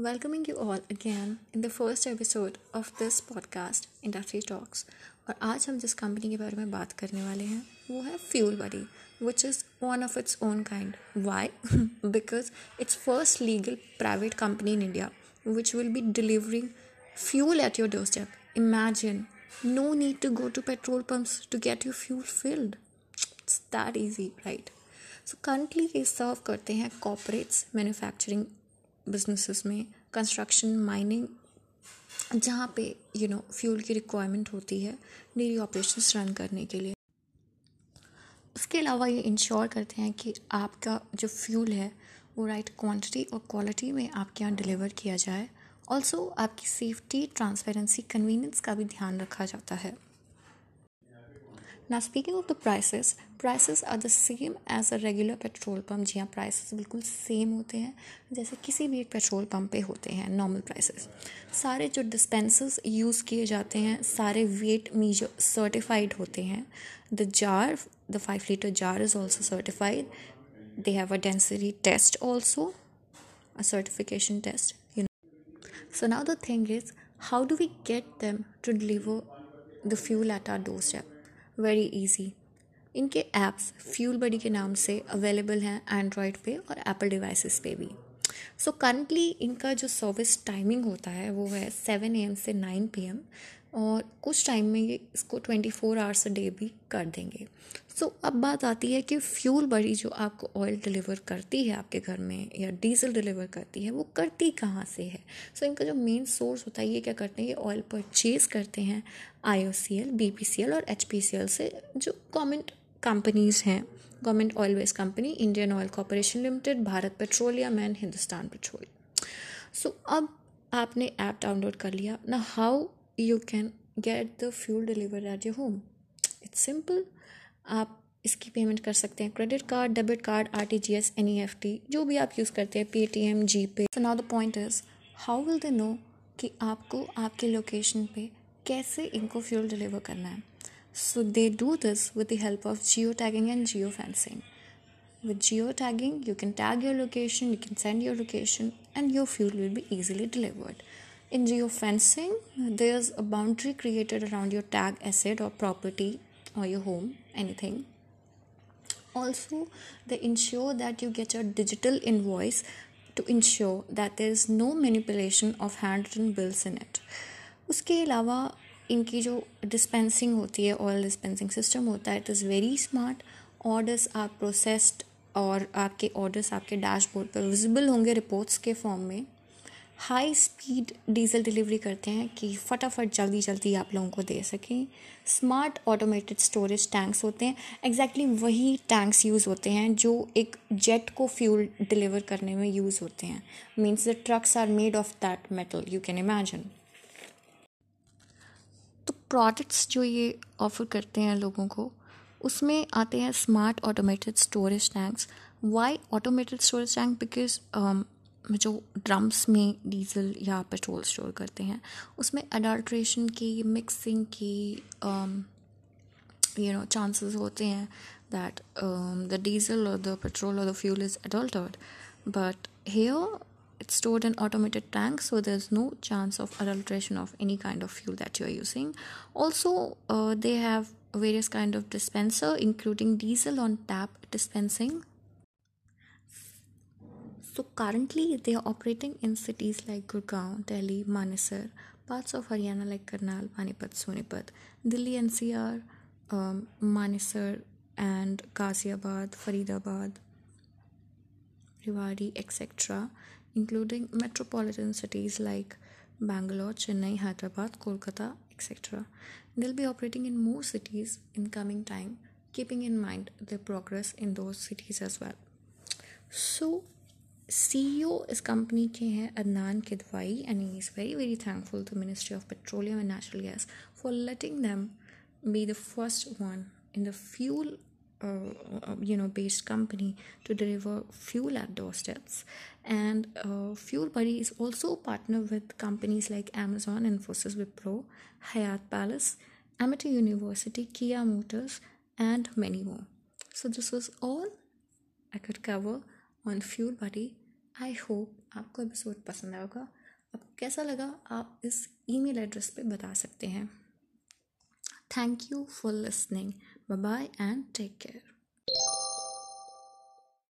Welcoming you all again in the first episode of this podcast industry talks और आज हम जिस company के बारे में बात करने वाले हैं, वो है Fuel Buddy which is one of its own kind why because it's first legal private company in India which will be delivering fuel at your doorstep imagine no need to go to petrol pumps to get your fuel filled it's that easy right so currently ये serve करते हैं corporates manufacturing businesses में construction mining जहाँ पे you know fuel की requirement होती है daily operations run करने के लिए। उसके अलावा ये इंश्योर करते हैं कि आपका जो फ्यूल है, वो राइट क्वांटिटी और क्वालिटी में आपके यहाँ डिलीवर किया जाए। ऑल्सो आपकी सेफ्टी ट्रांसपेरेंसी कन्वीनियंस का भी ध्यान रखा जाता है। ना speaking of the prices prices are the same as a regular petrol pump जी हाँ प्राइसेस बिल्कुल सेम होते हैं, जैसे किसी भी एक पेट्रोल पम्प पे होते हैं नॉर्मल प्राइसेस सारे जो डिस्पेंसर्स यूज़ किए जाते हैं, सारे वेट मीजर सर्टिफाइड होते हैं. The jar the five litre jar is also certified they have a density test also certification test test, you know. So, now the thing is, how do we get them to deliver the fuel at our doorstep? Very easy इनके apps fuel बडी के नाम से available हैं Android पे और Apple devices पे भी। सो so, currently इनका जो सर्विस टाइमिंग होता है वो है सेवन ए एम से नाइन पी एम और कुछ टाइम में ये इसको twenty four hours a day भी कर देंगे। सो so, अब बात आती है कि फ्यूल बड़ी जो आपको ऑयल डिलीवर करती है आपके घर में या डीजल डिलीवर करती है वो करती कहाँ से है? सो so, इनका जो मेन सोर्स होता है ये क्या करते हैं? ये ऑयल परचेज करते हैं I O C L B P C L और एच पी सी एल से जो गवर्नमेंट कंपनीज़ हैं government oil west company Indian Oil Corporation Limited Bharat Petroleum and Hindustan Petroleum so अब आपने ऐप डाउनलोड कर लिया। ना how you can get the fuel deliver at your home it's simple आप इसकी पेमेंट कर सकते हैं। Credit card debit card R T G S N E F T जो भी आप यूज़ करते हैं पे T M GPay now the point is how will they know कि आपको आपके लोकेशन पे कैसे इनको फ्यूल डिलीवर करना है? So they do this with the help of geotagging and geofencing with geotagging, you can tag your location, you can send your location, and your fuel will be easily delivered. In geofencing there's a boundary created around your tag asset or property or your home anything also they ensure that you get a digital invoice to ensure that there is no manipulation of handwritten bills in it उसके अलावा इनकी जो dispensing होती है oil dispensing system होता है it is very smart orders are processed और आपके ऑर्डर्स आपके डैशबोर्ड पर विजिबल होंगे रिपोर्ट्स के फॉर्म में हाई स्पीड डीजल डिलीवरी करते हैं कि फटाफट जल्दी जल्दी आप लोगों को दे सकें। स्मार्ट ऑटोमेटेड स्टोरेज टैंक्स होते हैं। एग्जैक्टली exactly वही टैंक्स यूज़ होते हैं जो एक जेट को फ्यूल डिलीवर करने में यूज़ होते हैं। Means the trucks are made of that metal you can imagine तो प्रोडक्ट्स जो ये ऑफ़र करते हैं लोगों को, उसमें आते हैं smart automated storage tanks why automated storage tank because में जो ड्रम्स में डीजल या पेट्रोल स्टोर करते हैं, उसमें अडल्ट्रेशन की मिक्सिंग की यू नो चांसेस होते हैं दैट द डीजल और द पेट्रोल और the fuel is adulterated but hey it's stored in automated tank so there is no chance of adulteration of any kind of fuel that you are using also they have various kind of dispenser including diesel on tap dispensing So currently they are operating in cities like Gurgaon, Delhi, Manesar, parts of Haryana like Karnal, Panipat, Sonipat, Delhi NCR, um, Manesar and Ghaziabad, Faridabad, Rewari, etc., including metropolitan cities like Bangalore, Chennai, Hyderabad, Kolkata, etc. They'll be operating in more cities in coming time, keeping in mind their progress in those cities as well. So CEO इस company के हैं Adnan Kidwai and he is very very thankful to ministry of petroleum and natural gas for letting them be the first one in the fuel uh, you know based company to deliver fuel at doorsteps and uh, fuel buddy is also partner with companies like amazon infosys wipro hayat palace amity university kia motors and many more so this was all i could cover on fuel buddy I hope आपको episode पसंद आएगा होगा। आपको कैसा लगा? आप इस email address पे बता सकते हैं। Thank you for listening bye bye and take care